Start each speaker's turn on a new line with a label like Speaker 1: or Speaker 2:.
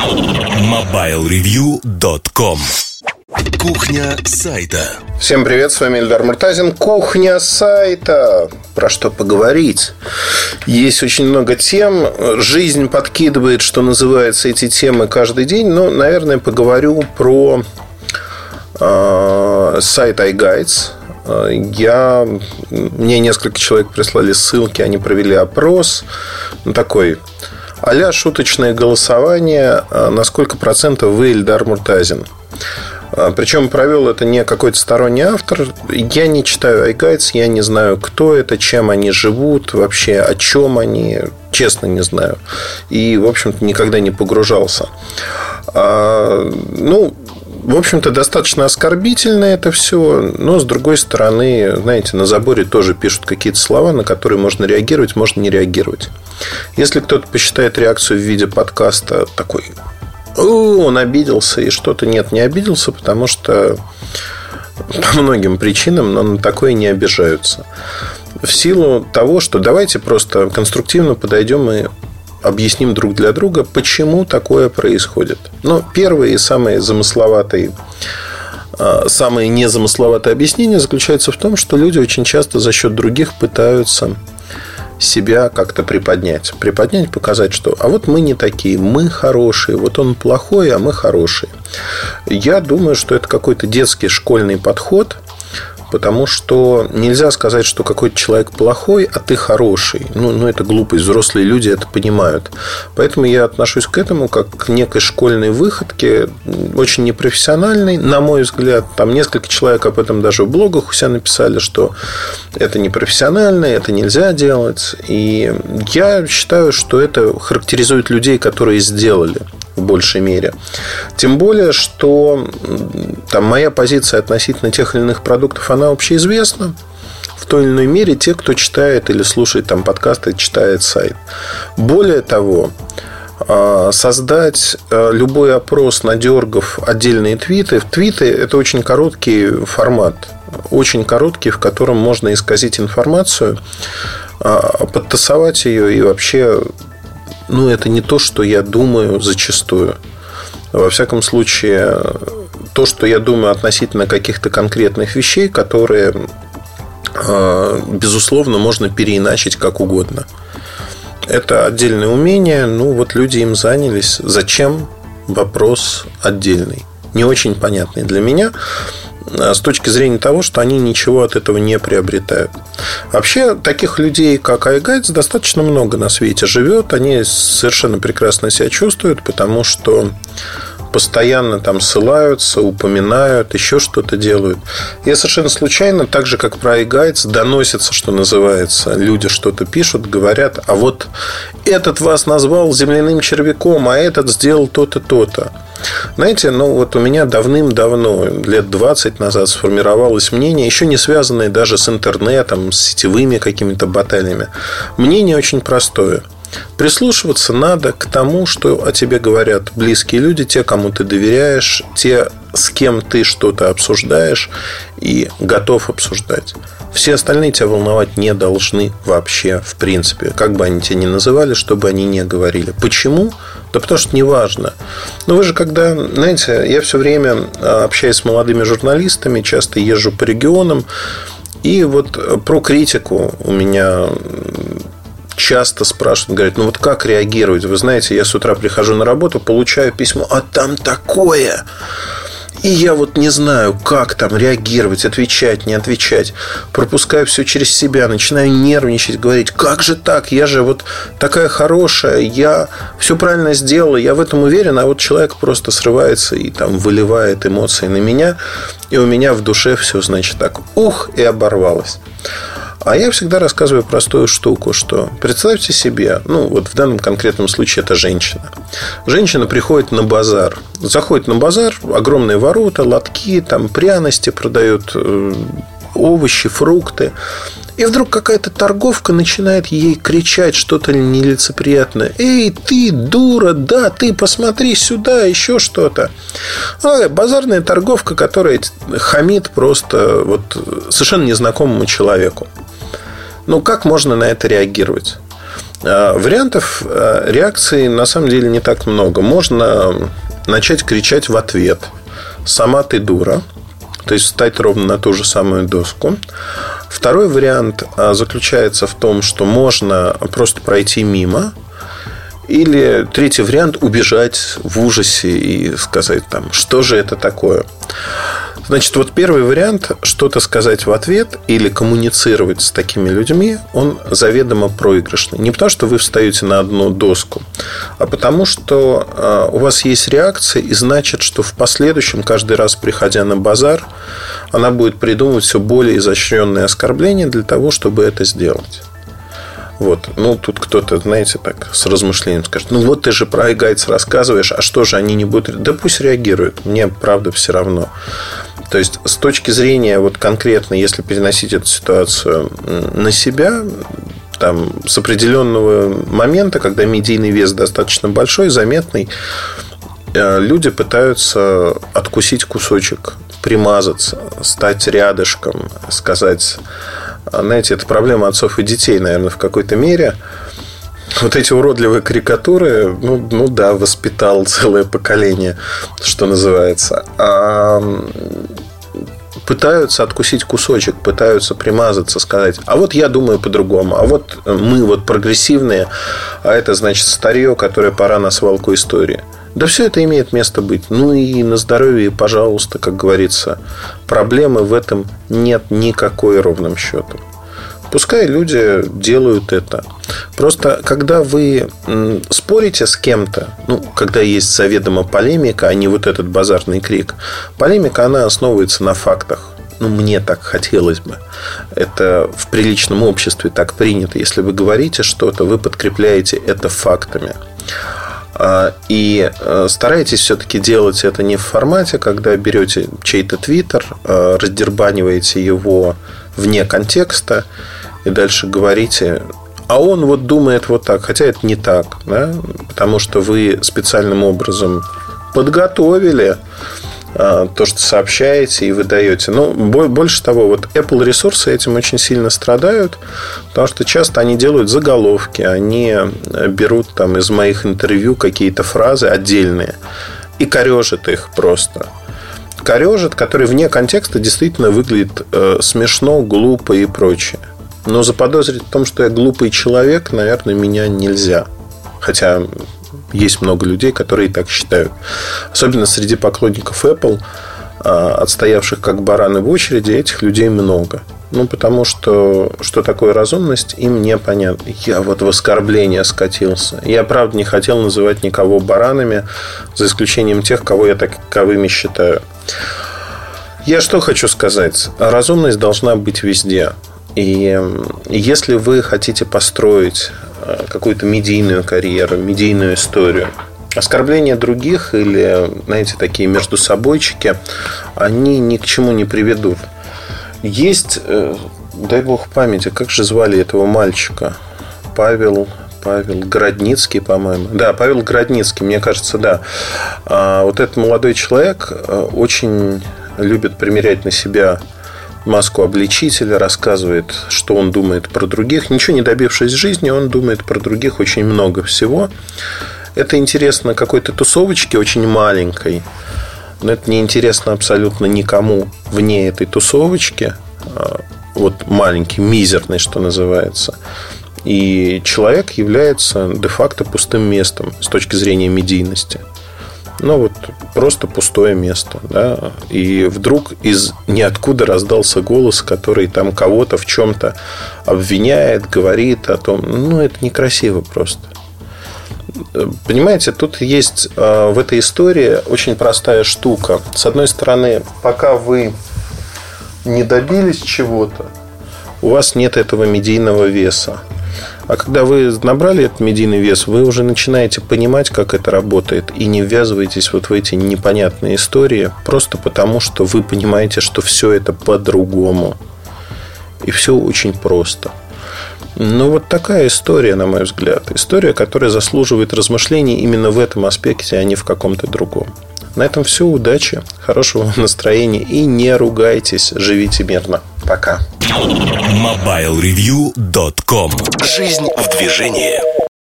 Speaker 1: MobileReview.com Кухня сайта.
Speaker 2: Всем привет, с вами Эльдар Муртазин. Кухня сайта. Про что поговорить? Есть очень много тем. Жизнь подкидывает, что называется, эти темы каждый день. Но, наверное, поговорю про э, сайт iGuides. Я, мне несколько человек прислали ссылки, они провели опрос. Ну, такой а шуточное голосование. На сколько процентов вы Эльдар Муртазин? А, Причем провел это не какой-то сторонний автор. Я не читаю iGuides, я не знаю, кто это, чем они живут, вообще о чем они. Честно не знаю. И, в общем-то, никогда не погружался. А, ну, в общем-то, достаточно оскорбительно это все, но с другой стороны, знаете, на заборе тоже пишут какие-то слова, на которые можно реагировать, можно не реагировать. Если кто-то посчитает реакцию в виде подкаста такой он обиделся и что-то нет, не обиделся, потому что по многим причинам, но на такое не обижаются. В силу того, что давайте просто конструктивно подойдем и объясним друг для друга, почему такое происходит. Но первое и самое замысловатое а, самое незамысловатое объяснение заключается в том, что люди очень часто за счет других пытаются себя как-то приподнять. Приподнять, показать, что а вот мы не такие, мы хорошие, вот он плохой, а мы хорошие. Я думаю, что это какой-то детский школьный подход – Потому что нельзя сказать, что какой-то человек плохой, а ты хороший. Ну, ну, это глупость. Взрослые люди это понимают. Поэтому я отношусь к этому как к некой школьной выходке, очень непрофессиональной, на мой взгляд. Там несколько человек об этом даже в блогах у себя написали, что это непрофессионально, это нельзя делать. И я считаю, что это характеризует людей, которые сделали в большей мере. Тем более, что там моя позиция относительно тех или иных продуктов, она общеизвестна. В той или иной мере те, кто читает или слушает там подкасты, читает сайт. Более того, а, создать а, любой опрос, надергав отдельные твиты. Твиты – это очень короткий формат, очень короткий, в котором можно исказить информацию, а, подтасовать ее и вообще ну, это не то, что я думаю зачастую. Во всяком случае, то, что я думаю относительно каких-то конкретных вещей, которые, а, безусловно, можно переиначить как угодно. Это отдельное умение, ну вот люди им занялись. Зачем? Вопрос отдельный. Не очень понятный для меня. Э, с точки зрения того, что они ничего от этого не приобретают. Вообще, таких людей, как iGuides, достаточно много на свете живет. Они совершенно прекрасно себя чувствуют, потому что постоянно там ссылаются, упоминают, еще что-то делают. Я совершенно случайно, так же, как про iGuides, доносится, что называется. Люди что-то пишут, говорят, а вот этот вас назвал земляным червяком, а этот сделал то-то, то-то. Знаете, ну вот у меня давным-давно, лет 20 назад сформировалось мнение, еще не связанное даже с интернетом, с сетевыми какими-то баталиями. Мнение очень простое. Прислушиваться надо к тому, что о тебе говорят близкие люди, те, кому ты доверяешь, те, с кем ты что-то обсуждаешь и готов обсуждать. Все остальные тебя волновать не должны вообще, в принципе. Как бы они тебя ни называли, чтобы они не говорили. Почему? Да потому что неважно. Но вы же когда, знаете, я все время а, общаюсь с молодыми журналистами, часто езжу по регионам, и вот про критику у меня часто спрашивают, говорят, ну вот как реагировать? Вы знаете, я с утра прихожу на работу, получаю письмо, а там такое. И я вот не знаю, как там реагировать, отвечать, не отвечать. Пропускаю все через себя, начинаю нервничать, говорить, как же так, я же вот такая хорошая, я все правильно сделала, я в этом уверен, а вот человек просто срывается и там выливает эмоции на меня, и у меня в душе все, значит, так, ух, и оборвалось. А я всегда рассказываю простую штуку, что представьте себе, ну вот в данном конкретном случае это женщина. Женщина приходит на базар, заходит на базар, огромные ворота, лотки, там пряности продают, э, овощи, фрукты. И вдруг какая-то торговка начинает ей кричать что-то нелицеприятное. «Эй, ты, дура, да, ты, посмотри сюда, еще что-то». А, базарная торговка, которая хамит просто вот совершенно незнакомому человеку. Ну, как можно на это реагировать? А, вариантов а, реакции на самом деле не так много. Можно начать кричать в ответ. Сама ты дура. То есть встать ровно на ту же самую доску. Второй вариант а, заключается в том, что можно просто пройти мимо. Или третий вариант убежать в ужасе и сказать там, что же это такое. Значит, вот первый вариант что-то сказать в ответ или коммуницировать с такими людьми, он заведомо проигрышный. Не потому, что вы встаете на одну доску, а потому, что а, у вас есть реакция, и значит, что в последующем, каждый раз приходя на базар, она будет придумывать все более изощренные оскорбления для того, чтобы это сделать. Вот. Ну, тут кто-то, знаете, так с размышлением скажет, ну, вот ты же про айгайц рассказываешь, а что же они не будут... Да пусть реагируют, мне, правда, все равно. То есть, с точки зрения вот конкретно, если переносить эту ситуацию на себя, там, с определенного момента, когда медийный вес достаточно большой, заметный, э, люди пытаются откусить кусочек, примазаться, стать рядышком, сказать, знаете, это проблема отцов и детей, наверное, в какой-то мере. Вот эти уродливые карикатуры, ну, ну да, воспитал целое поколение, что называется. А пытаются откусить кусочек, пытаются примазаться, сказать, а вот я думаю по-другому, а вот мы вот прогрессивные, а это значит старье, которое пора на свалку истории. Да все это имеет место быть. Ну и на здоровье, пожалуйста, как говорится, проблемы в этом нет никакой ровным счетом. Пускай люди делают это. Просто когда вы спорите с кем-то, ну, когда есть заведомо полемика, а не вот этот базарный крик, полемика, она основывается на фактах. Ну, мне так хотелось бы. Это в приличном обществе так принято. Если вы говорите что-то, вы подкрепляете это фактами. А, и э, старайтесь все-таки делать это не в формате, когда берете чей-то твиттер, э, раздербаниваете его вне контекста и дальше говорите, а он вот думает вот так, хотя это не так, да? потому что вы специальным образом подготовили а, то, что сообщаете и выдаете. Но больше того, вот Apple ресурсы этим очень сильно страдают, потому что часто они делают заголовки, они берут там из моих интервью какие-то фразы отдельные и корежат их просто корежит, который вне контекста действительно выглядит э, смешно, глупо и прочее. Но заподозрить в том, что я глупый человек, наверное, меня нельзя. Хотя есть много людей, которые так считают. Особенно среди поклонников Apple, а, отстоявших как бараны в очереди, этих людей много. Ну, потому что что такое разумность, им непонятно. Я вот в оскорбление скатился. Я, правда, не хотел называть никого баранами, за исключением тех, кого я таковыми считаю. Я что хочу сказать? Разумность должна быть везде. И если вы хотите построить э, какую-то медийную карьеру, медийную историю, оскорбления других или, знаете, такие между собойчики, они ни к чему не приведут. Есть, э, дай бог памяти, как же звали этого мальчика? Павел, Павел Городницкий, по-моему. Да, Павел Городницкий, мне кажется, да. А вот этот молодой человек э, очень любит примерять на себя маску обличителя, рассказывает, что он думает про других. Ничего не добившись жизни, он думает про других очень много всего. Это интересно какой-то тусовочке очень маленькой, но это не интересно абсолютно никому вне этой тусовочки. А, вот маленький, мизерный, что называется. И человек является де-факто пустым местом с точки зрения медийности ну вот просто пустое место, да, и вдруг из ниоткуда раздался голос, который там кого-то в чем-то обвиняет, говорит о том, ну это некрасиво просто. Понимаете, тут есть а, в этой истории очень простая штука. С одной стороны, пока вы не добились чего-то, у вас нет этого медийного веса. А когда вы набрали этот медийный вес, вы уже начинаете понимать, как это работает, и не ввязываетесь вот в эти непонятные истории, просто потому что вы понимаете, что все это по-другому. И все очень просто. Ну, вот такая история, на мой взгляд. История, которая заслуживает размышлений именно в этом аспекте, а не в каком-то другом. На этом все. Удачи, хорошего настроения и не ругайтесь. Живите мирно. Пока.
Speaker 1: MobileReview.com Жизнь в движении.